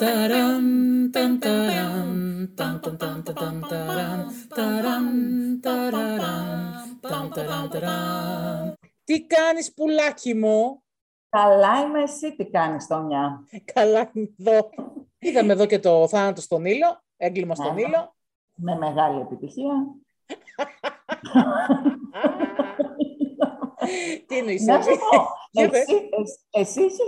Ταραν, ταν, ταραν, ταν, ταν, ταν, ταν, ταραν, ταραν, ταραραν, ταν, ταραν, ταραν. Τι κάνεις πουλάκι μου; Καλά είμαι εσύ, τι κάνεις Τόνια; Καλά είμαι εδώ. Είδαμε εδώ και το θάνατο στον ήλιο, έγκλημα στον Ναι. ήλιο. Με μεγάλη επιτυχία. Τι εννοείς, Να σου έτσι; πω, Για πες. εσύ, εσύ, εσύ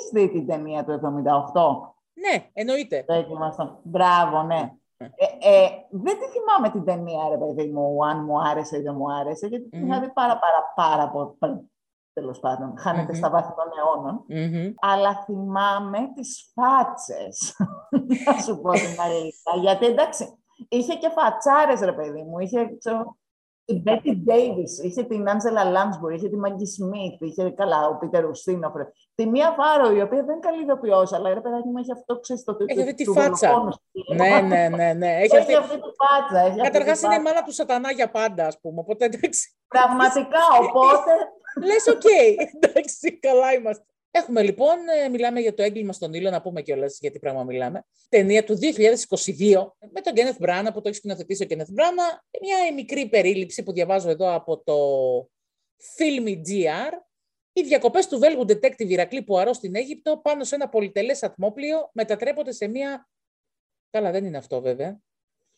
έχεις δει την ταινία του 78. Ναι, εννοείται. Το έγκλημα στο... Μπράβο, ναι. Ε, ε, δεν τη θυμάμαι την ταινία, ρε παιδί μου, αν μου άρεσε ή δεν μου άρεσε, γιατί την Μμμ. είχα δει πάρα, πάρα, πάρα πολύ. Τέλος πάντων, χάνεται Μμμ. στα βάθη των αιώνων. Μμμ. Αλλά θυμάμαι τις φάτσες, να σου πω την αλήθεια. Γιατί εντάξει, είχε και φατσάρες, ρε παιδί μου. Είχε ξέρω, την Betty Davis, είχε την Angela Lansbury, είχε τη Maggie Smith, είχε καλά ο Πίτερ Ουστίνοφ. ρε. Τη Μία Φάροου, η οποία δεν είναι καλή ηθοποιός, αλλά ρε παιδάκι μου έχει αυτό, ξέρεις, το Έχει αυτή τη του φάτσα. δολοφόνου στο Ναι, ναι, ναι, ναι. Έχει αυτή... Έχει αυτή τη φάτσα. έχει αυτή Καταρχάς τη είναι η φάτσα. μάνα του σατανά για πάντα, ας πούμε. Οπότε εντάξει. Πραγματικά, οπότε Λες, οκ, εντάξει, καλά είμαστε. Έχουμε λοιπόν, ε, μιλάμε για το Έγκλημα στον Νείλο, να πούμε κιόλας για τι πράγμα μιλάμε. Ταινία του 2022 με τον Κένεθ Μπράνα, που το έχει σκηνοθετήσει ο Κένεθ Μπράνα. Μια μικρή περίληψη που διαβάζω εδώ από το Filmy GR. Οι διακοπές του Βέλγου detective Ηρακλή Πουαρό στην Αίγυπτο πάνω σε ένα πολυτελές ατμόπλιο μετατρέπονται σε μια. Καλά, δεν είναι αυτό βέβαια.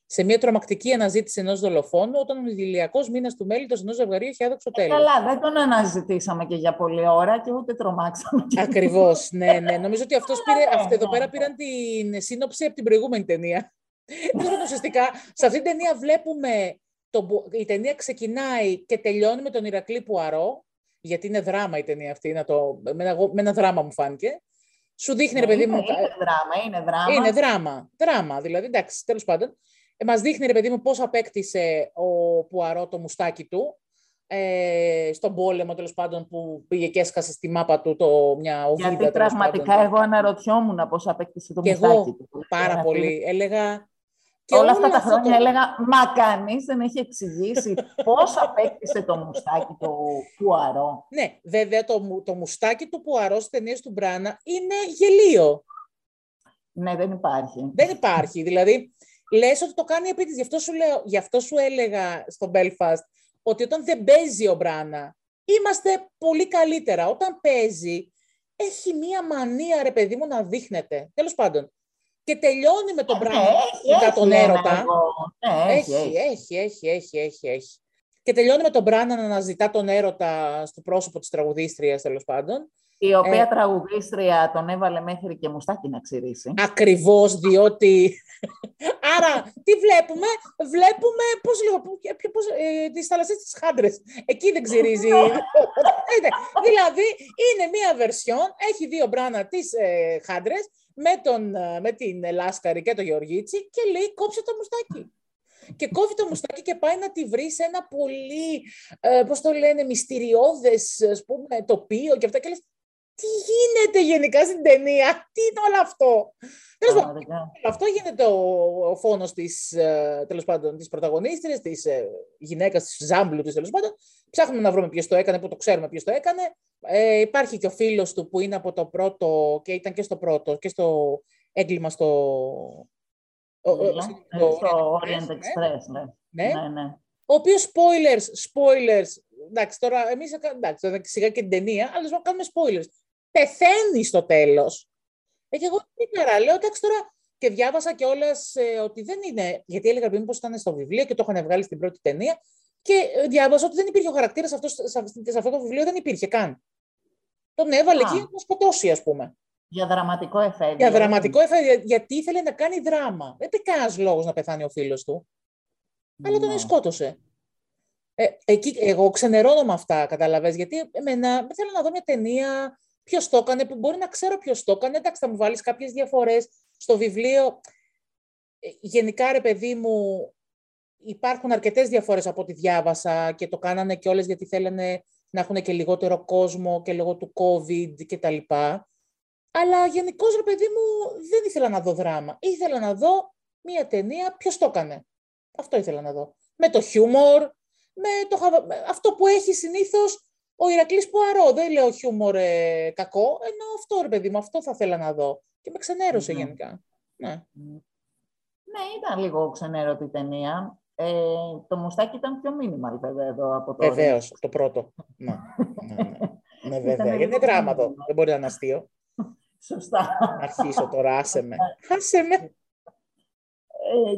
Σε μια τρομακτική αναζήτηση ενός δολοφόνου, όταν ο ιδηλιακό μήνας του μέλητος ενός ζευγαρίου έχει άδοξο τέλος. καλά, δεν τον αναζητήσαμε και για πολλή ώρα και ούτε τρομάξαμε. και Ακριβώς, ναι, ναι. Νομίζω ότι αυτός πήρε, ναι, αυτό εδώ ναι. πέρα πήραν την σύνοψη από την προηγούμενη ταινία. Τέλος πάντων, ουσιαστικά, σε αυτή την ταινία βλέπουμε, το, η ταινία ξεκινάει και τελειώνει με τον Ηρακλή Πουαρό, γιατί είναι δράμα η ταινία αυτή, να το, με, ένα, με ένα δράμα μου φάνηκε. Σου δείχνει, ρε Ναι, παιδί είναι, μου, είναι δράμα, είναι δράμα. είναι δράμα. Δράμα, δηλαδή, εντάξει, τέλος πάντων. Ε, μας δείχνει, ρε παιδί μου, πώς απέκτησε ο Πουαρό το μουστάκι του ε, στον πόλεμο, τέλος πάντων, που πήγε και έσκασε στη μάπα του το, μια οβίδα. Γιατί τέλος πραγματικά πάντων. εγώ αναρωτιόμουν πώς απέκτησε το Κι μουστάκι εγώ του. πάρα Ένα πολύ. Έλεγα... Και όλα αυτά τα αυτό χρόνια το- έλεγα, μα κανείς δεν έχει εξηγήσει πώς απέκτησε το μουστάκι του Πουαρό. Ναι, βέβαια το, μου- το μουστάκι του Πουαρό στις ταινίες του Μπράνα είναι γελίο. Ναι, δεν υπάρχει. Δεν υπάρχει. Δηλαδή, λες ότι το κάνει επίτηδες. Γι' αυτό σου, λέω, γι' αυτό σου έλεγα στο Belfast ότι όταν δεν παίζει ο Μπράνα, είμαστε πολύ καλύτερα. Όταν παίζει, έχει μία μανία, ρε παιδί μου, να δείχνεται. Τέλος πάντων. Και τελειώνει με τον Ναι, Μπράνα έχει, μετά έχει τον ένα έρωτα. εγώ. Ναι, έχει, Έχει, έχει. έχει, έχει, έχει, έχει, έχει. Και τελειώνει με τον Μπράνα να αναζητά τον έρωτα στο πρόσωπο της τραγουδίστριας, τέλος πάντων. Η οποία Ε, τραγουδίστρια τον έβαλε μέχρι και μουστάκι να ξυρίσει. Ακριβώς, διότι... Άρα, τι βλέπουμε, βλέπουμε, πώς λέγω, πού- ποιο- πώς, ε, τις θαλασσίες της Χάντρες. Εκεί δεν ξυρίζει. Ε, ναι. δηλαδή, είναι μία βερσιόν, έχει δύο μπράνα τις ε, Χάντρες, με, τον, ε, με την Λάσκαρη και τον Γεωργίτσι και λέει κόψε το μουστάκι. Και κόβει το μουστάκι και πάει να τη βρει σε ένα πολύ, ε, πώς το λένε, μυστηριώδες, ας πούμε, τοπίο και αυτά. Και λες, τι γίνεται γενικά στην ταινία, τι είναι όλο αυτό; Τέλος πάντων, Πραγματικά. αυτό γίνεται ο, ο φόνος της, ε, τέλος πάντων, της πρωταγωνίστριας, της ε, γυναίκας, της ζάμπλου της, τέλος πάντων. Ψάχνουμε να βρούμε ποιος το έκανε, που το ξέρουμε ποιος το έκανε. Ε, υπάρχει και ο φίλος του που είναι από το πρώτο και ήταν και στο πρώτο και στο έγκλημα στο... ο- ο- Ναι, στο Στο Orient Orient Express, Express, ναι. ναι. Ναι, ναι. Ο οποίος spoilers, spoilers. Εντάξει, τώρα εμείς εντάξει, τώρα σιγά και την ταινία, αλλά να κάνουμε spoilers. Πεθαίνει στο τέλος. Ε, και εγώ τι πέρα, λέω, εντάξει τώρα. Και διάβασα κιόλας ε, ότι δεν είναι. Γιατί έλεγα πριν πως ήταν στο βιβλίο και το είχαν βγάλει στην πρώτη ταινία. Και ε, διάβασα ότι δεν υπήρχε ο χαρακτήρας αυτός, σε, αυτό- σε αυτό το βιβλίο, δεν υπήρχε καν. Τον έβαλε Α. εκεί να τον σκοτώσει, ας πούμε. Για δραματικό εφέ. Για δηλαδή. δραματικό εφέ, για- γιατί ήθελε να κάνει δράμα. Δεν υπήρχε κανένα λόγο να πεθάνει ο φίλος του. αλλά τον Ναι. σκότωσε. Ε, εκεί, εγώ ξενερώνω με αυτά, καταλαβες, γιατί εμένα δεν θέλω να δω μια ταινία ποιος το έκανε, που μπορεί να ξέρω ποιος το έκανε. Εντάξει, θα μου βάλεις κάποιες διαφορές στο βιβλίο. Ε, Γενικά, ρε παιδί μου, υπάρχουν αρκετές διαφορές από ό,τι διάβασα και το κάνανε και όλες γιατί θέλανε να έχουν και λιγότερο κόσμο και λόγω του COVID και τα λοιπά. Αλλά γενικώς, ρε παιδί μου, δεν ήθελα να δω δράμα. Ήθελα να δω μία ταινία ποιος το έκανε. Αυτό ήθελα να δω. Με το χιούμορ, με το, χαβα- με αυτό που έχει συνήθως ο Ηρακλής Πουαρό. Δεν λέω χιούμορ ε, κακό, ενώ αυτό ρε παιδί μου, αυτό θα ήθελα να δω. Και με ξενέρωσε Μμμ. γενικά. Ναι. Ναι, ήταν λίγο ξενέρωτη ταινία. Ε, το μουστάκι ήταν πιο minimal βέβαια εδώ από το. Βεβαίως, το πρώτο. ναι, ναι, ναι. ναι βέβαια. Γιατί είναι δράμα Δεν μπορεί να είναι αστείο. Σωστά. Αρχίσω τώρα, άσε με. Άσε με. Ε,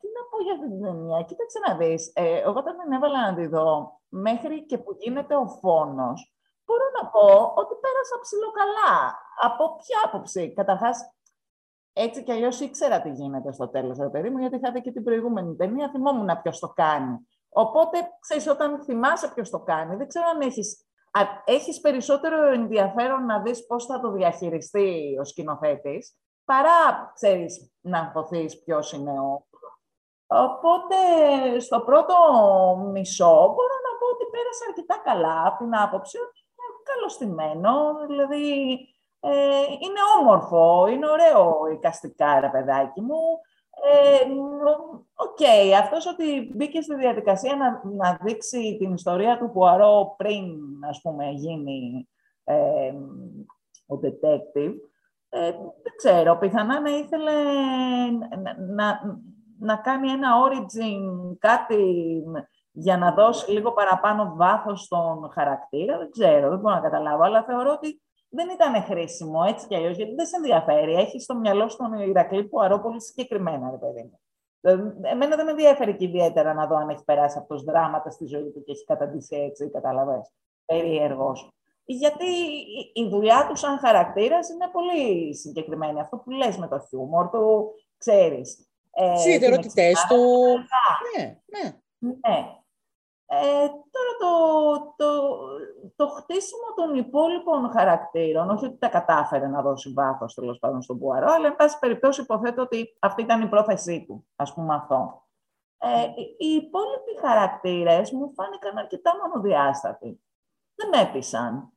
τι να πω για αυτή την ταινία. Κοίταξε να δεις. Ε, εγώ όταν την έβαλα να τη δω, μέχρι και που γίνεται ο φόνος, μπορώ να πω ότι πέρασα ψηλοκαλά. Από ποια άποψη; Καταρχάς, έτσι κι αλλιώς ήξερα τι γίνεται στο τέλος, ρε παιδί μου, γιατί είχα δει και την προηγούμενη ταινία, θυμόμουν ποιος το κάνει. Οπότε, ξέρεις, όταν θυμάσαι ποιος το κάνει, δεν ξέρω αν έχεις έχεις περισσότερο ενδιαφέρον να δεις πώς θα το διαχειριστεί ο σκηνοθέτης, παρά, ξέρεις, να αγχωθείς ποιος είναι ο... Οπότε, στο πρώτο μισό μπορώ να πω ότι πέρασε αρκετά καλά από την άποψη ότι είναι καλωστημένο, δηλαδή ε, είναι όμορφο, είναι ωραίο εικαστικά, ρε παιδάκι μου. Ε, OK, okay, αυτός ότι μπήκε στη διαδικασία να, να δείξει την ιστορία του Πουαρό πριν, ας πούμε, γίνει ε, ο detective, ε, δεν ξέρω, πιθανά να ήθελε να, να, να κάνει ένα origin, κάτι για να δώσει λίγο παραπάνω βάθος στον χαρακτήρα. Δεν ξέρω, δεν μπορώ να καταλάβω, αλλά θεωρώ ότι δεν ήταν χρήσιμο έτσι κι αλλιώς, γιατί δεν σε ενδιαφέρει. Έχει στο μυαλό σου τον Ηρακλή που αρώ πολύ συγκεκριμένα, ρε παιδί μου. Εμένα δεν με ενδιαφέρει και ιδιαίτερα να δω αν έχει περάσει αυτό δράματα στη ζωή του και έχει καταντήσει έτσι, κατάλαβε. Περίεργος. Γιατί η δουλειά του σαν χαρακτήρας είναι πολύ συγκεκριμένη. Αυτό που λες με το χιούμορ του, ξέρεις. Ε, οι ιδιαιτερότητέ του. Ναι, ναι. ναι. Ε, τώρα το, το, το χτίσιμο των υπόλοιπων χαρακτήρων, όχι ότι τα κατάφερε να δώσει βάθος τέλος πάντων στον Πουαρό, αλλά εν πάση περιπτώσει υποθέτω ότι αυτή ήταν η πρόθεσή του, ας πούμε αυτό. Ε, οι υπόλοιποι χαρακτήρες μου φάνηκαν αρκετά μονοδιάστατοι. Δεν με έπεισαν.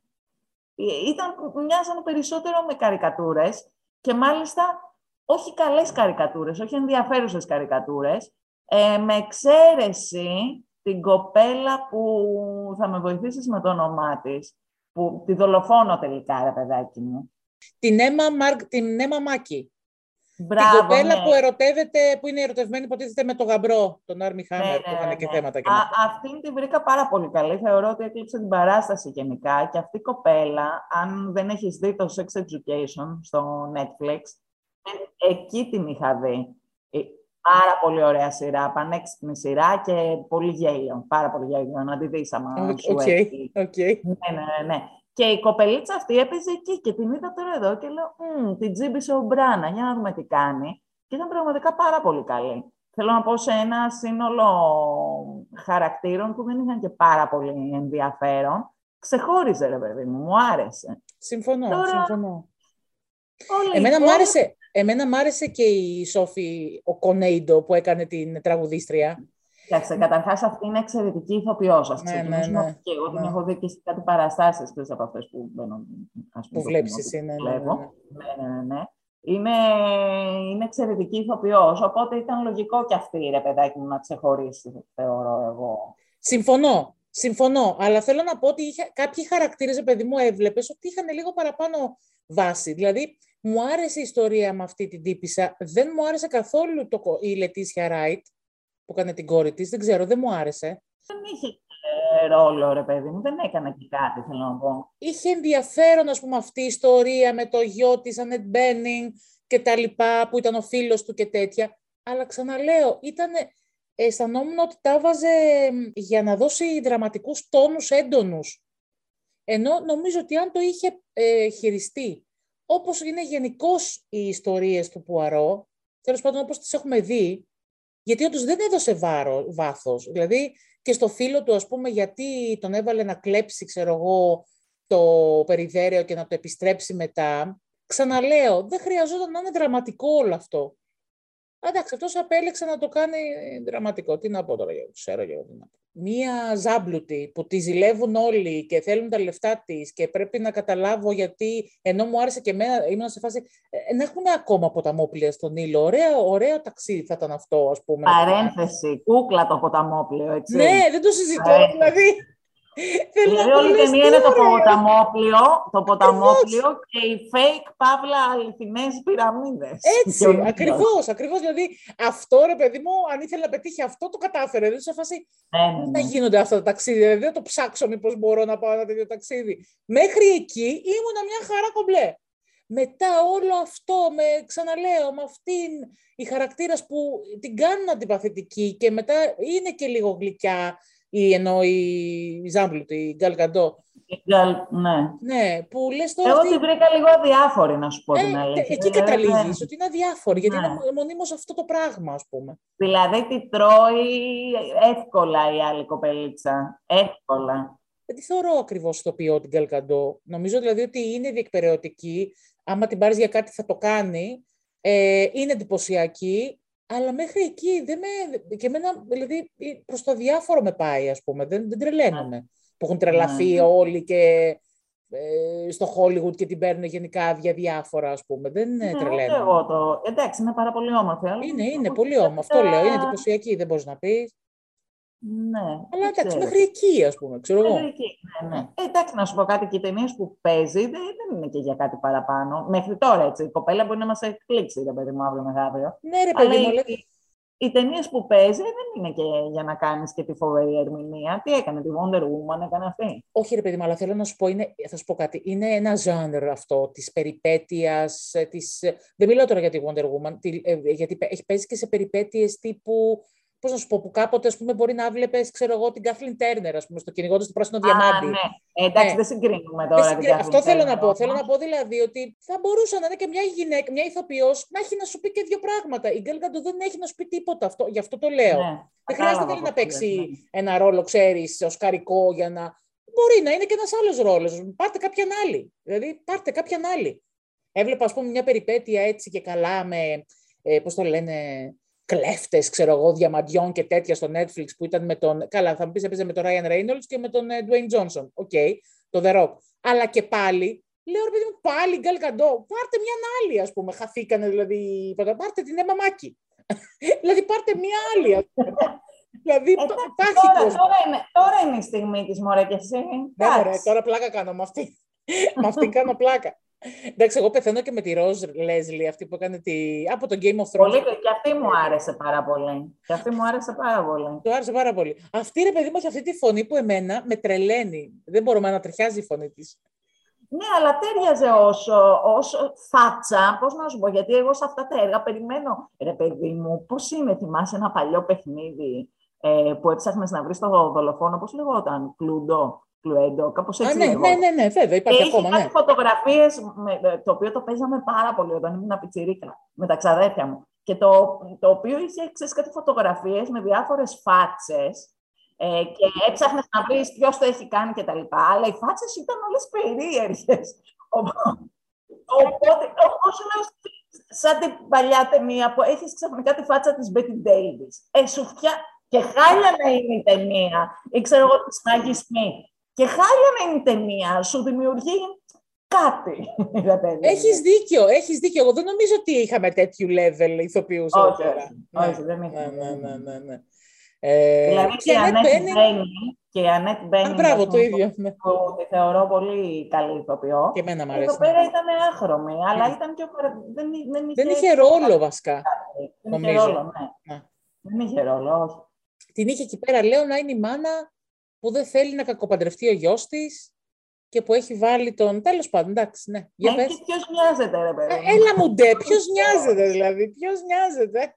Ε, ήταν, μοιάζαν περισσότερο με καρικατούρες και μάλιστα όχι καλές καρικατούρες, όχι ενδιαφέρουσες καρικατούρες, ε, με εξαίρεση την κοπέλα που θα με βοηθήσεις με το όνομά της, που τη δολοφόνο τελικά, ρε παιδάκι μου. Την Έμα, Μαρ... την Έμα Μάκη. Μπράβο, την κοπέλα ναι. που ερωτεύεται, που είναι ερωτευμένη υποτίθεται με τον γαμπρό, τον Άρμι Χάμερ, ναι, που είχαν ναι, και ναι. θέματα. Και Α, αυτήν την βρήκα πάρα πολύ καλή. Θεωρώ ότι έκλειψε την παράσταση γενικά. Και αυτή η κοπέλα, αν δεν έχεις δει το Sex Education στο Netflix, ε, εκεί την είχα δει. Ε, Πάρα πολύ ωραία σειρά, πανέξυπνη σειρά και πολύ γέλιο. Πάρα πολύ γέλιο, να τη δεις άμα σου okay, okay. Ναι, ναι, ναι, ναι. Και η κοπελίτσα αυτή έπαιζε εκεί και την είδα τώρα εδώ και λέω την τζίμπησε ο Μπράνα, για να δούμε τι κάνει. Και ήταν πραγματικά πάρα πολύ καλή. Θέλω να πω σε ένα σύνολο χαρακτήρων που δεν είχαν και πάρα πολύ ενδιαφέρον. Ξεχώριζε, ρε παιδί μου, μου άρεσε. Συμφωνώ, τώρα... συμφωνώ. Εμένα μου άρεσε, Εμένα μ' άρεσε και η Σόφη ο Κονέιντο που έκανε την τραγουδίστρια. Κοιτάξτε, καταρχάς αυτή είναι εξαιρετική ηθοποιός. Α ναι, ναι, ναι, και εγώ την ναι. έχω δει και σε κάτι παραστάσεις από αυτές που μπαίνω. Που βλέπεις εσύ, ναι, ναι, ναι, ναι, ναι, ναι. Είναι, είναι εξαιρετική ηθοποιός. Οπότε ήταν λογικό και αυτή ρε παιδάκι μου να ξεχωρίσει, θεωρώ εγώ. Συμφωνώ. Συμφωνώ. Αλλά θέλω να πω ότι είχε, κάποιοι χαρακτήρες, παιδί μου, έβλεπες ότι είχαν λίγο παραπάνω βάση. Δηλαδή, μου άρεσε η ιστορία με αυτή την τύπησα. Δεν μου άρεσε καθόλου το, η Λετήσια Ράιτ που έκανε την κόρη της. Δεν ξέρω, δεν μου άρεσε. Δεν είχε ε, ρόλο, ρε παιδί μου. Δεν έκανε και κάτι, θέλω να πω. Είχε ενδιαφέρον, ας πούμε, αυτή η ιστορία με το γιο της, Ανετ Μπένινγκ και τα λοιπά, που ήταν ο φίλος του και τέτοια. Αλλά ξαναλέω, ήταν, αισθανόμουν ότι τα βάζε για να δώσει δραματικούς τόνους έντονους. Ενώ νομίζω ότι αν το είχε ε, χειριστεί όπως είναι γενικώς οι ιστορίες του Πουαρό, τέλος πάντων όπως τις έχουμε δει, γιατί όντως δεν έδωσε βάρο, βάθος. Δηλαδή και στο φίλο του, ας πούμε, γιατί τον έβαλε να κλέψει, ξέρω εγώ, το περιδέρεο και να το επιστρέψει μετά. Ξαναλέω, δεν χρειαζόταν να είναι δραματικό όλο αυτό. Εντάξει, αυτός απέλεξε να το κάνει δραματικό. Τι να πω τώρα, ξέρω εγώ τι να πω μία ζάμπλουτη που τη ζηλεύουν όλοι και θέλουν τα λεφτά της και πρέπει να καταλάβω γιατί, ενώ μου άρεσε και εμένα, ήμουν σε φάση, ε, να έχουν ακόμα ποταμόπλια στον ήλιο. Ωραίο, ωραίο ταξίδι θα ήταν αυτό, ας πούμε. Παρένθεση, κούκλα το ποταμόπλιο, έτσι. Ναι, δεν το συζητώ, δηλαδή. Δηλαδή όλη η ταινία είναι το ποταμόπλιο, το ποταμόπλιο και οι fake παύλα αληθινές πυραμίδες. Έτσι, ακριβώς, ακριβώς. Δηλαδή αυτό ρε παιδί μου, αν ήθελε να πετύχει αυτό, το κατάφερε. Δηλαδή σε φάση, Ναι, ναι, δεν ναι. γίνονται αυτά τα ταξίδια. Δηλαδή δεν το ψάξω μήπως μπορώ να πάω ένα τέτοιο ταξίδι. Μέχρι εκεί ήμουνα μια χαρά κομπλέ. Μετά όλο αυτό, με, ξαναλέω, με αυτήν η χαρακτήρας που την κάνουν αντιπαθητική και μετά είναι και λίγο γλυκιά, η, ενώ η Ζάμπλουτ, η Γκάλ Γκαντό. Γκάλ- Ναι. Ναι, που λες τώρα Εγώ αυτή- την βρήκα λίγο αδιάφορη, να σου πω την ε, αλήθεια. εκεί Δηλαδή, καταλήγεις, ότι είναι αδιάφορη, γιατί Ναι. είναι μονίμως αυτό το πράγμα, ας πούμε. Δηλαδή τη τρώει εύκολα η άλλη κοπελίτσα. Εύκολα. Δεν τη θεωρώ ακριβώς το ποιό την Καλκαντό. Νομίζω δηλαδή ότι είναι διεκπαιρεωτική. Άμα την πάρεις για κάτι θα το κάνει. Ε, είναι εντυπωσιακή. Αλλά μέχρι εκεί δεν με. και εμένα δηλαδή προς το διάφορο με πάει, ας πούμε. Δεν, δεν τρελαίνομαι. Που έχουν τρελαθεί Ναι. όλοι και ε, στο Hollywood και την παίρνουν γενικά για διάφορα, ας πούμε. Δεν Ναι, ναι, ούτε τρελαίνομαι. εγώ το... Εντάξει, είναι πάρα πολύ όμορφη. αλλά Είναι, είναι εγώ πολύ σκέφτηκα- όμορφο. Αυτό λέω. Είναι εντυπωσιακή, δεν μπορείς να πεις. Ναι. Αλλά δεν εντάξει, ξέρω. μέχρι εκεί, ας πούμε. Ξέρω εγώ. Μέχρι εκεί, ναι, ναι. Ε, εντάξει, να σου πω κάτι, και οι ταινίες που παίζει δεν, δεν είναι και για κάτι παραπάνω. Μέχρι τώρα, έτσι. Η κοπέλα μπορεί να μας εκπλήξει, ρε παιδί μου, αύριο μεθαύριο. Ναι, ρε Αλλά παιδί μου, οι, αλλά οι, οι ταινίες που παίζει δεν είναι και για να κάνεις και τη φοβερή ερμηνεία. Τι έκανε, τη Wonder Woman έκανε αυτή; Όχι ρε παιδί μου, αλλά θέλω να σου πω, είναι, θα σου πω κάτι. Είναι ένα genre αυτό της περιπέτειας, ε, της... ε, Δεν μιλάω τώρα για τη Wonder Woman, τη- ε, γιατί παι- έχει παίζει και σε περιπέτειες τύπου, πώς να σου πω, που κάποτε, ας πούμε, μπορεί να βλέπεις, ξέρω εγώ, την Kathleen Turner, ας πούμε, στο κυνηγό του πράσινο διαμάντι. Α, ναι. Ε, εντάξει, Ναι. δεν συγκρίνουμε Δεν τώρα. συγκρι- την Αυτό Kathleen θέλω να Turner πω. όμως. Θέλω να πω δηλαδή ότι θα μπορούσε να είναι και μια γυναίκα, μια ηθοποιός, να έχει να σου πει και δύο πράγματα. Η Γκέλ Γκαντό δεν έχει να σου πει τίποτα. Αυτό, γι' αυτό το λέω. Ναι, Δεν κατάλαβα χρειάζεται δηλαδή να πώς το λες, παίξει ναι. ένα ρόλο, ξέρεις, οσκαρικό για να. Μπορεί να είναι και ένας άλλος ρόλος. Πάρτε κάποιαν άλλη. Δηλαδή, πάρτε κάποιαν άλλη. Έβλεπα, ας πούμε, μια περιπέτεια έτσι και καλά με. Ε, Πώς το λένε. Κλέφτες, ξέρω εγώ, διαμαντιών και τέτοια στο Netflix που ήταν με τον. Καλά, θα μου πεις έπαιζε με τον Ryan Reynolds και με τον ε, Dwayne Johnson. OK, το The Rock. Αλλά και πάλι, λέω ρε παιδί μου, πάλι Γκαλ Γκαντότ. Πάρτε μια άλλη, ας πούμε. Χαθήκανε δηλαδή. Πάρτε την Έμμα Μάκεϊ. δηλαδή, πάρτε μια άλλη, ας πούμε. δηλαδή, Εντάξει, υπάρχει τώρα, κόσμος. τώρα, είναι, τώρα είναι η στιγμή της, μωρέ, και εσύ. Ναι, μωρέ, Εντάξει. τώρα πλάκα κάνω με αυτή. με αυτή κάνω πλάκα. Εντάξει, εγώ πεθαίνω και με τη Ροζ Λέσλι, αυτή που έκανε τη... από το Game of Thrones. Πολύ, και αυτή μου άρεσε πάρα πολύ. Και αυτή μου άρεσε πάρα πολύ. Του άρεσε πάρα πολύ. Αυτή ρε παιδί μου έχει αυτή τη φωνή που εμένα με τρελαίνει. Δεν μπορώ να τριχιάζει η φωνή της. Ναι, αλλά τέριαζε όσο, όσο φάτσα, πώς να σου πω, γιατί εγώ σε αυτά τα έργα περιμένω, ρε παιδί μου, πώς είναι, θυμάσαι ένα παλιό παιχνίδι ε, που έψαχνες να βρεις το δολοφόνο, πώς λεγόταν, Κλουντό, Κλουέντο, κάπως Α, έτσι ναι, λεγόταν. ναι, ναι, ναι, βέβαια, Και υπάρχει είχε ακόμα, κάτι ναι. φωτογραφίες, με, ε, το οποίο το παίζαμε πάρα πολύ όταν ήμουν πιτσιρίκα, με τα ξαδέρφια μου. Και το, το οποίο είχε, ξέρεις, κάτι φωτογραφίες με διάφορες φάτσες ε, και έψαχνες να βρεις ποιος το έχει κάνει και τα λοιπά, αλλά οι φάτσες ήταν όλες περίεργες. Οπότε, όπως λέω, σαν την παλιά ταινία που έχεις ξαφνικά τη φάτσα της Betty Davis. Ε, σου φτιά... Και χάλια να είναι η ταινία, ή ξέρω εγώ της Maggie Smith. Και χάλια να είναι η ταινία, σου δημιουργεί κάτι. ρε παιδί μου. Έχεις δίκιο, έχεις δίκιο. Εγώ δεν νομίζω ότι είχαμε τέτοιου level ηθοποιούς εδώ Όχι, πέρα. όχι, όχι, δεν ναι, είχαμε. ναι, ναι, ναι, ναι. Ε, Δηλαδή και η Annette Ανέτ Bening- Μπένι, και η Ανέτ Μπένι, Α, μπράβο, το ίδιο. ναι. που τη θεωρώ πολύ καλή ηθοποιό. Και εμένα μου Εδώ αρέσει. πέρα ήταν άχρωμη, αλλά Ναι. ήταν και ο χαρα- δεν, εί- δεν, Δεν είχε ρόλο βασικά. Δεν είχε νομίζω. ρόλο, ναι. Ναι. Δεν είχε ρόλο, όχι. Την είχε εκεί πέρα, λέω, να είναι η μάνα που δεν θέλει να κακοπαντρευτεί ο γιος της και που έχει βάλει τον... Τέλος πάντων, εντάξει, ναι. Για Ε, πες. και ποιος νοιάζεται, ρε παιδί. Ε, μου. Έλα μου ντε, ποιος νοιάζεται δηλαδή, ποιος νοιάζεται.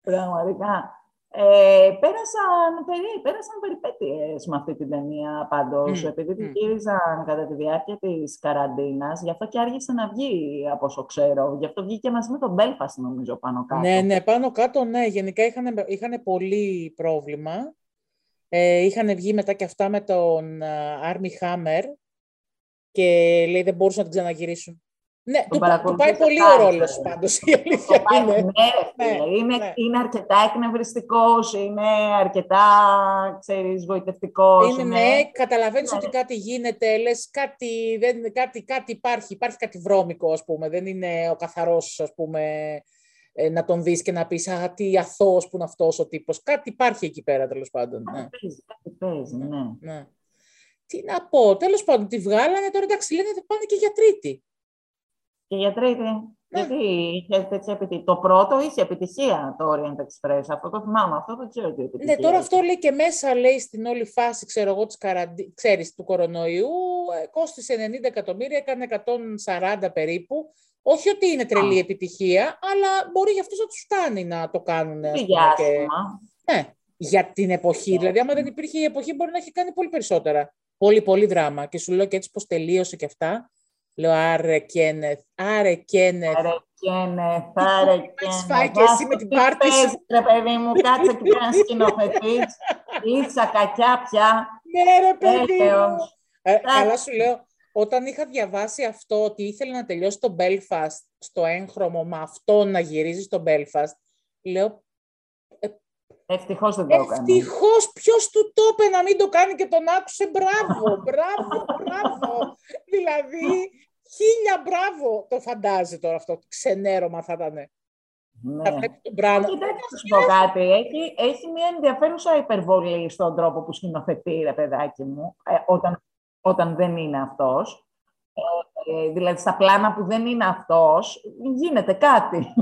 Πραγματικά. Ε, πέρασαν, περί, πέρασαν περιπέτειες με αυτή την ταινία πάντως, Μμ, επειδή την μμ. γύριζαν κατά τη διάρκεια της καραντίνας, γι' αυτό και άργησε να βγει, από όσο ξέρω. Γι' αυτό βγήκε μαζί με τον Belfast, νομίζω, πάνω κάτω. Ναι, ναι, πάνω κάτω, ναι. Γενικά είχαν, είχαν πολύ πρόβλημα. Ε, είχαν βγει μετά και αυτά με τον α, Army Hammer και λέει δεν μπορούσαν να την ξαναγυρίσουν. Ναι, του, πα- του πάει παρακολουθήσα πολύ πάρα ο ρόλος πολύ. πάντως, η αλήθεια Το πάει- είναι. ναι, ρε φίλε, Ναι, είναι, ναι. είναι αρκετά εκνευριστικός, είναι αρκετά, ξέρεις, βοητευτικός. Είναι, ναι, καταλαβαίνεις Ναι. ότι κάτι γίνεται, λες κάτι, δεν, κάτι, κάτι υπάρχει, υπάρχει κάτι βρώμικο, ας πούμε. Δεν είναι ο καθαρός, ας πούμε, ε, να τον δεις και να πεις «Α, τι αθώος που είναι αυτός ο τύπος». Κάτι υπάρχει εκεί πέρα, τέλος πάντων. Ναι. Παίζει, κάτι παίζει, ναι. ναι. Τι να πω, τέλος πάντων, τη βγάλανε, τώρα εντάξει, λένε ότι πάνε και για τρίτη. Και για τρίτη. Ναι. Γιατί είχες τέτοια επιτυχία. Το πρώτο είχε επιτυχία το Orient Express. Αυτό το θυμάμαι. Αυτό δεν ξέρω τι επιτυχία. Ναι, τώρα αυτό λέει και μέσα, λέει στην όλη φάση, ξέρω εγώ, της καραντι... ξέρεις, του κορονοϊού, ε, κόστησε 90 εκατομμύρια, έκανε 140 περίπου. Όχι ότι είναι τρελή επιτυχία, αλλά μπορεί για αυτούς να τους φτάνει να το κάνουν. Τι και... Ναι, για την εποχή. Δηλαδή, άμα δεν υπήρχε η εποχή, μπορεί να έχει κάνει πολύ περισσότερα. Πολύ, πολύ δράμα. Και σου λέω και έτσι πως τελείωσε και αυτά. Λέω, άρε Κένεθ, άρε Κένεθ. Άρε Κένεθ, άρε Κένεθ. Φάει και εσύ με την πάρτι σου. Ρε παιδί μου, κάτσε και να σκηνοθετείς. Ήρθα κακιά πια. Ναι ρε παιδί μου. Ε, καλά σου λέω, όταν είχα διαβάσει αυτό ότι ήθελε να τελειώσει το Belfast στο έγχρωμο με αυτό να γυρίζει στο Belfast, λέω Ευτυχώς δεν το έκανε. Ευτυχώς ποιος του το είπε να μην το κάνει και τον άκουσε. Μπράβο, μπράβο, μπράβο. δηλαδή, χίλια μπράβο το φαντάζει τώρα αυτό. Το ξενέρωμα θα ήταν. Ναι. Θα σου πω κάτι. Έχει, έχει μια ενδιαφέρουσα υπερβολή στον τρόπο που σκηνοθετεί, ρε παιδάκι μου, ε, όταν, όταν δεν είναι αυτός. Ε, ε, δηλαδή, στα πλάνα που δεν είναι αυτός, γίνεται κάτι.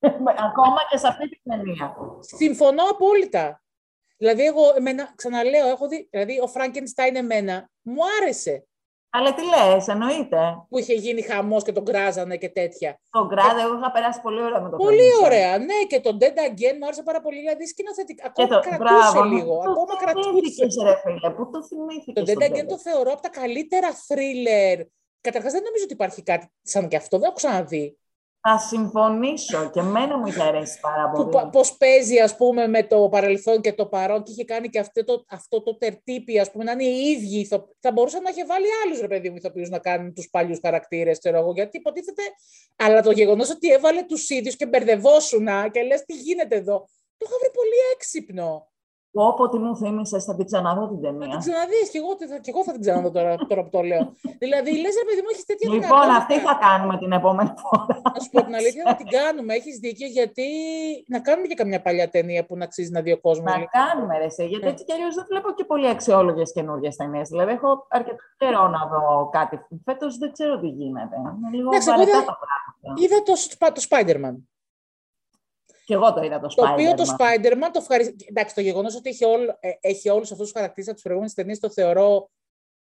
Ακόμα και σε αυτή την ταινία. Συμφωνώ απόλυτα. Δηλαδή, εγώ εμένα, ξαναλέω, έχω δει, δηλαδή ο Φράγκενστάιν εμένα μου άρεσε. Αλλά τι λες, εννοείται. Που είχε γίνει χαμός και τον κράζανε και τέτοια. Τον κράζανε, εγώ είχα περάσει πολύ ωραία με τον Πολύ ωραία, ναι. Και τον Dead Again μου άρεσε πάρα πολύ. Δηλαδή σκηνοθετικά. Ακόμα το... κρατούσε Μπράβο, λίγο. Το ακόμα κρατούσε. Ρε φίλε, πού το θυμήθηκες. Το Dead Again το θεωρώ από τα καλύτερα thriller. Καταρχάς δεν νομίζω ότι υπάρχει κάτι σαν και αυτό. Δεν έχω ξαναδεί. Θα συμφωνήσω και εμένα μου είχε αρέσει πάρα πολύ. Πώς παίζει, ας πούμε, με το παρελθόν και το παρόν και είχε κάνει και αυτό το, αυτό το τερτύπι, ας πούμε, να είναι οι ίδιοι. Θα μπορούσε να είχε βάλει άλλους, ρε παιδί μου, ηθοποιούς να κάνουν τους παλιούς χαρακτήρες, ξέρω εγώ, γιατί υποτίθεται... Αλλά το γεγονός ότι έβαλε τους ίδιους και μπερδευόσουν και λες τι γίνεται εδώ, το είχα βρει πολύ έξυπνο. Όποτε μου θύμισες, θα την ξαναδώ την ταινία. Θα την ξαναδείς και εγώ, και εγώ θα την ξαναδώ τώρα, τώρα που το λέω. δηλαδή, λες, ρε παιδί μου, έχεις τέτοια Λοιπόν, αυτή θα κάνουμε την επόμενη φορά. Να σου πω την αλήθεια, να την κάνουμε. Έχεις δίκιο, γιατί να κάνουμε και καμιά παλιά ταινία που να αξίζει να δει ο κόσμος. Να κάνουμε, ρε, γιατί ναι. έτσι κι αλλιώς δεν βλέπω και πολύ αξιόλογες καινούργιες ταινίες. Δηλαδή, έχω αρκετό καιρό να δω κάτι. Φέτος δεν ξέρω τι γίνεται. Είναι λίγο βαρετά τα πράγματα. Είδα το, το Spider-Man. Και εγώ το είδα το Spider-Man. Το οποίο το Spider-Man το ευχαριστώ. Εντάξει, το γεγονός ότι έχει, όλ, ε, έχει όλους αυτούς τους χαρακτήρες από τι προηγούμενε ταινίες το θεωρώ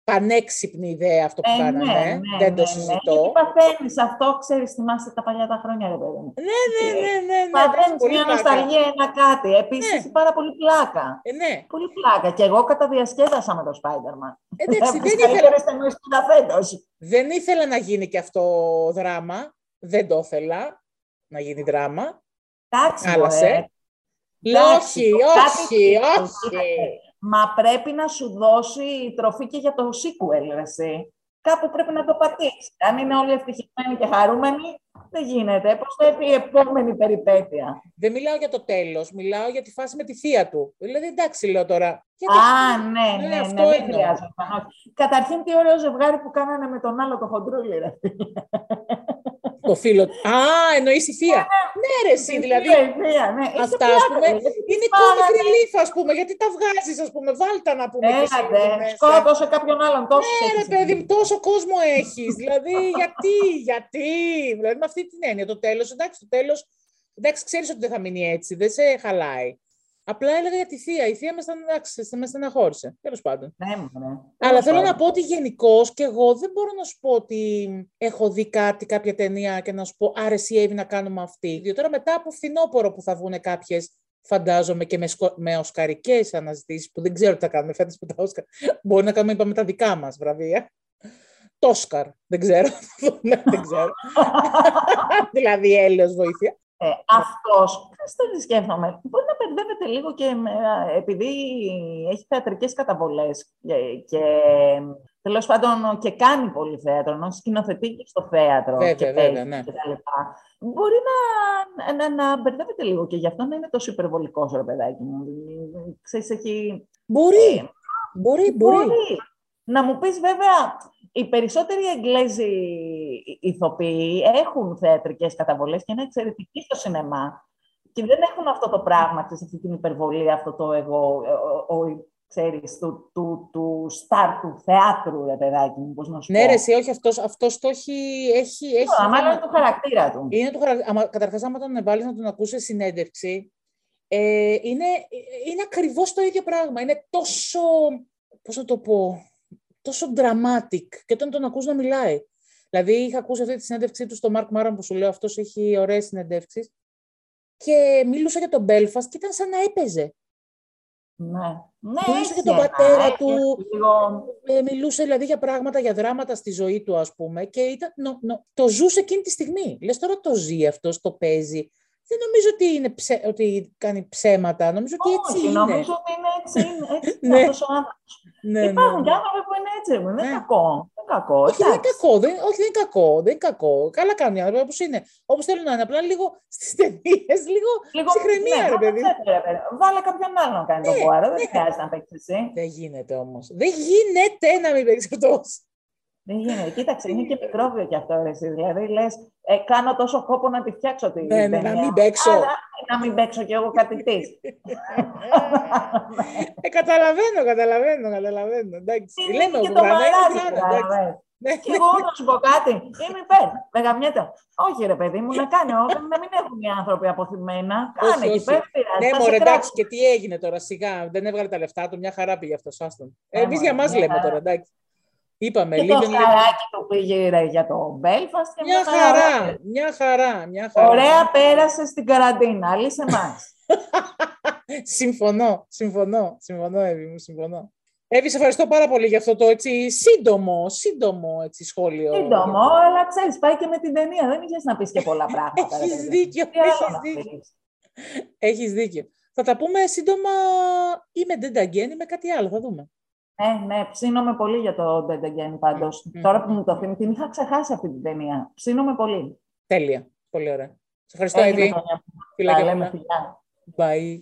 πανέξυπνη ιδέα αυτό που ε, κάνανε. Ναι, ναι, Δεν το ναι, ναι. συζητώ. Ναι. παθαίνεις αυτό, ξέρεις, θυμάστε τα παλιά τα χρόνια, ρε παιδί μου. Ναι, ναι, ναι. ναι, ναι παθαίνεις μια νοσταλγία, ένα κάτι. Επίσης έχει πάρα πολύ πλάκα. Ε, ναι. Πολύ πλάκα. Και εγώ καταδιασκέδασα με το Spider-Man. Εντάξει, δεν ήθελα... δεν ήθελα να γίνει και αυτό δράμα. Δεν το ήθελα να γίνει δράμα. Εντάξει, Χάλασε. Όχι, όχι, όχι. Μα πρέπει να σου δώσει τροφή και για το sequel, εσύ. Κάπου πρέπει να το πατήσεις. Αν είναι όλοι ευτυχισμένοι και χαρούμενοι, δεν γίνεται. Πώς θα έρθει η επόμενη περιπέτεια; Δεν μιλάω για το τέλος, μιλάω για τη φάση με τη θεία του. Δηλαδή, εντάξει, λέω τώρα. Α, ναι, ναι, ναι, ναι, δεν χρειάζεται. Καταρχήν, τι ωραίο ζευγάρι που κάνανε με τον άλλο το χοντρούλι, ρε. Το φίλο Α, εννοείς η θεία. ναι, ρε, εσύ, δηλαδή. Ναι, αυτά, ας πούμε, είναι comic relief, ας πούμε, γιατί τα βγάζεις, ας πούμε, βάλτα να πούμε. Ναι, σκότωσε κάποιον άλλον τόσο. Ναι, ρε, παιδί μου, τόσο κόσμο έχεις. δηλαδή, γιατί, γιατί. Δηλαδή, με αυτή την έννοια, το τέλος, εντάξει, το τέλος. Εντάξει, ξέρεις ότι δεν θα μείνει έτσι, δεν σε χαλάει. Απλά έλεγα για τη θεία. Η θεία με, σταν, με στεναχώρησε. Τέλος πάντων. Ναι, ναι. Αλλά θέλω να πω ότι γενικώς και εγώ δεν μπορώ να σου πω ότι έχω δει κάτι, κάποια ταινία και να σου πω άρεσε η να κάνουμε αυτή. Διότι τώρα μετά από φθινόπωρο που θα βγουν κάποιες, φαντάζομαι και με, σκο... με οσκαρικές αναζητήσεις, που δεν ξέρω τι θα κάνουμε φέτος με τα Όσκαρ. Μπορεί να κάνουμε είπαμε, τα δικά μας βραβεία. Το Όσκαρ. Δεν ξέρω. δεν ξέρω. δηλαδή, έλεος βοήθεια. Ε, αυτός, δεν σκέφτομαι, μπορεί να μπερδεύεται λίγο και επειδή έχει θεατρικές καταβολές και, και τέλος πάντων και κάνει πολύ θέατρο, ενώ σκηνοθετεί και στο θέατρο βέβαια, και βέβαια, ναι. και τα λοιπά. Μπορεί να, να, να, μπερδεύεται λίγο και γι' αυτό να είναι τόσο υπερβολικός ρε παιδάκι μου. Ξέρεις, έχει... Μπορεί, ε, μπορεί, μπορεί. μπορεί. Να μου πεις βέβαια, οι περισσότεροι Εγγλέζοι ηθοποιοί έχουν θεατρικές καταβολές και είναι εξαιρετικοί στο σινεμά. Και δεν έχουν αυτό το πράγμα, σε αυτή την υπερβολή, αυτό το εγώ, ο, ο, ξέρεις, του, του, του στάρ του θεάτρου, ρε παιδάκι μου, πώς να σου Ναι, πω. ρε, εσύ, όχι, αυτός, αυτός το έχει... έχει, έχει Τώρα, μάλλον είναι το χαρακτήρα του. είναι το, χαρα- άμα, καταρχάς, άμα τον βάλεις να τον ακούσεις συνέντευξη, ε, είναι, είναι ακριβώς το ίδιο πράγμα. Είναι τόσο, πώς να το πω, τόσο dramatic και όταν τον ακούς να μιλάει. Δηλαδή, είχα ακούσει αυτή τη συνέντευξή του στο Mark Maron που σου λέω, αυτός έχει ωραίες συνέντευξεις και μιλούσε για τον Belfast και ήταν σαν να έπαιζε. Ναι, ναι Μιλούσε έχει για τον ένα, πατέρα έχει του. Λίγο... Ε, μιλούσε δηλαδή για πράγματα, για δράματα στη ζωή του, ας πούμε, και ήταν, νο- νο- το ζούσε εκείνη τη στιγμή. Λες τώρα το ζει αυτός, το παίζει. Δεν νομίζω ότι, είναι ψε, ότι κάνει ψέματα. Νομίζω ότι έτσι Όχι, είναι. νομίζω ότι είναι έτσι, είναι, έτσι Ναι. είναι αυτός ο άνθρωπος. Ναι, ναι, Υπάρχουν ναι. και άνθρωποι που είναι έτσι, ρε, δεν είναι Ναι. κακό. Δεν είναι κακό, Όχι, δεν είναι εντάξει. κακό. Δεν, όχι, δεν είναι κακό. Δεν είναι κακό. Καλά κάνουν οι άνθρωποι όπως είναι. Όπως θέλουν να είναι. Απλά λίγο στις ταινίες, λίγο Λίγο ψυχραιμία, ναι, ρε παιδί. βάλε ρε παιδί. Βάλε κάποιον άλλο να κάνει το Ναι, πουάρο. Δεν ναι. χρειάζεται να παίξεις εσύ. Δεν γίνεται όμως. Δεν γίνεται να μην παίξεις αυτός. Δεν γίνεται. Κοίταξε, είναι και μικρόβιο κι αυτό. Ρε, εσύ. Δηλαδή λες, ε, κάνω τόσο κόπο να τη φτιάξω τη Ναι, ναι, να ταινία. μην παίξω. Άρα, να μην παίξω κι εγώ κάτι της. ε, καταλαβαίνω, καταλαβαίνω, καταλαβαίνω. Εντάξει. Λέμε και ο το Γουρανά είναι μαράζι, Γουρανά, κατάλαβες. εντάξει. Ναι. Και εγώ να σου πω κάτι. Είμαι υπέρ. Δεν γαμιέται. Όχι, ρε παιδί μου, να κάνει. όχι, Να μην έχουν οι άνθρωποι αποθυμένα. Όχι, Κάνε εκεί όχι. πέρα. πειράζει, Ναι, θα μωρέ, σε εντάξει, κράξω. και τι έγινε τώρα, σιγά. Δεν έβγαλε τα λεφτά του, μια χαρά πήγε αυτός, άστον. Ναι, Εμείς για μωρέ, μας μια λέμε χαρά. τώρα, εντάξει. Είπαμε, Και το live and let- σκαράκι του πήγε ρε, για το Belfast. και Μια χαρά, μια χαρά, μια χαρά. Ωραία πέρασε στην καραντίνα. Λύσε μας. συμφωνώ, συμφωνώ, συμφωνώ, Εύη μου, συμφωνώ. Εύη, σε ευχαριστώ πάρα πολύ για αυτό το έτσι σύντομο, σύντομο έτσι, σχόλιο. Σύντομο, αλλά ξέρεις, πάει και με την ταινία. Δεν είχες να πεις και πολλά πράγματα. ρε Έχεις παιδί. δίκιο, Τι άλλο έχεις να δίκιο. πεις. Έχεις δίκιο. Θα τα πούμε σύντομα ή με Dead Again ή με κάτι άλλο, θα δούμε. Ναι, ναι, ψήνομαι πολύ για το Dead Again πάντως. Μμμ. Τώρα που μου το θυμεί, την είχα ξεχάσει αυτή την ταινία. Ψήνομαι πολύ. Τέλεια. Πολύ ωραία. Σε ευχαριστώ, Έγινε Εύη. το μια- Φιλάκια Τα πολλά. λέμε φιλιά. Bye.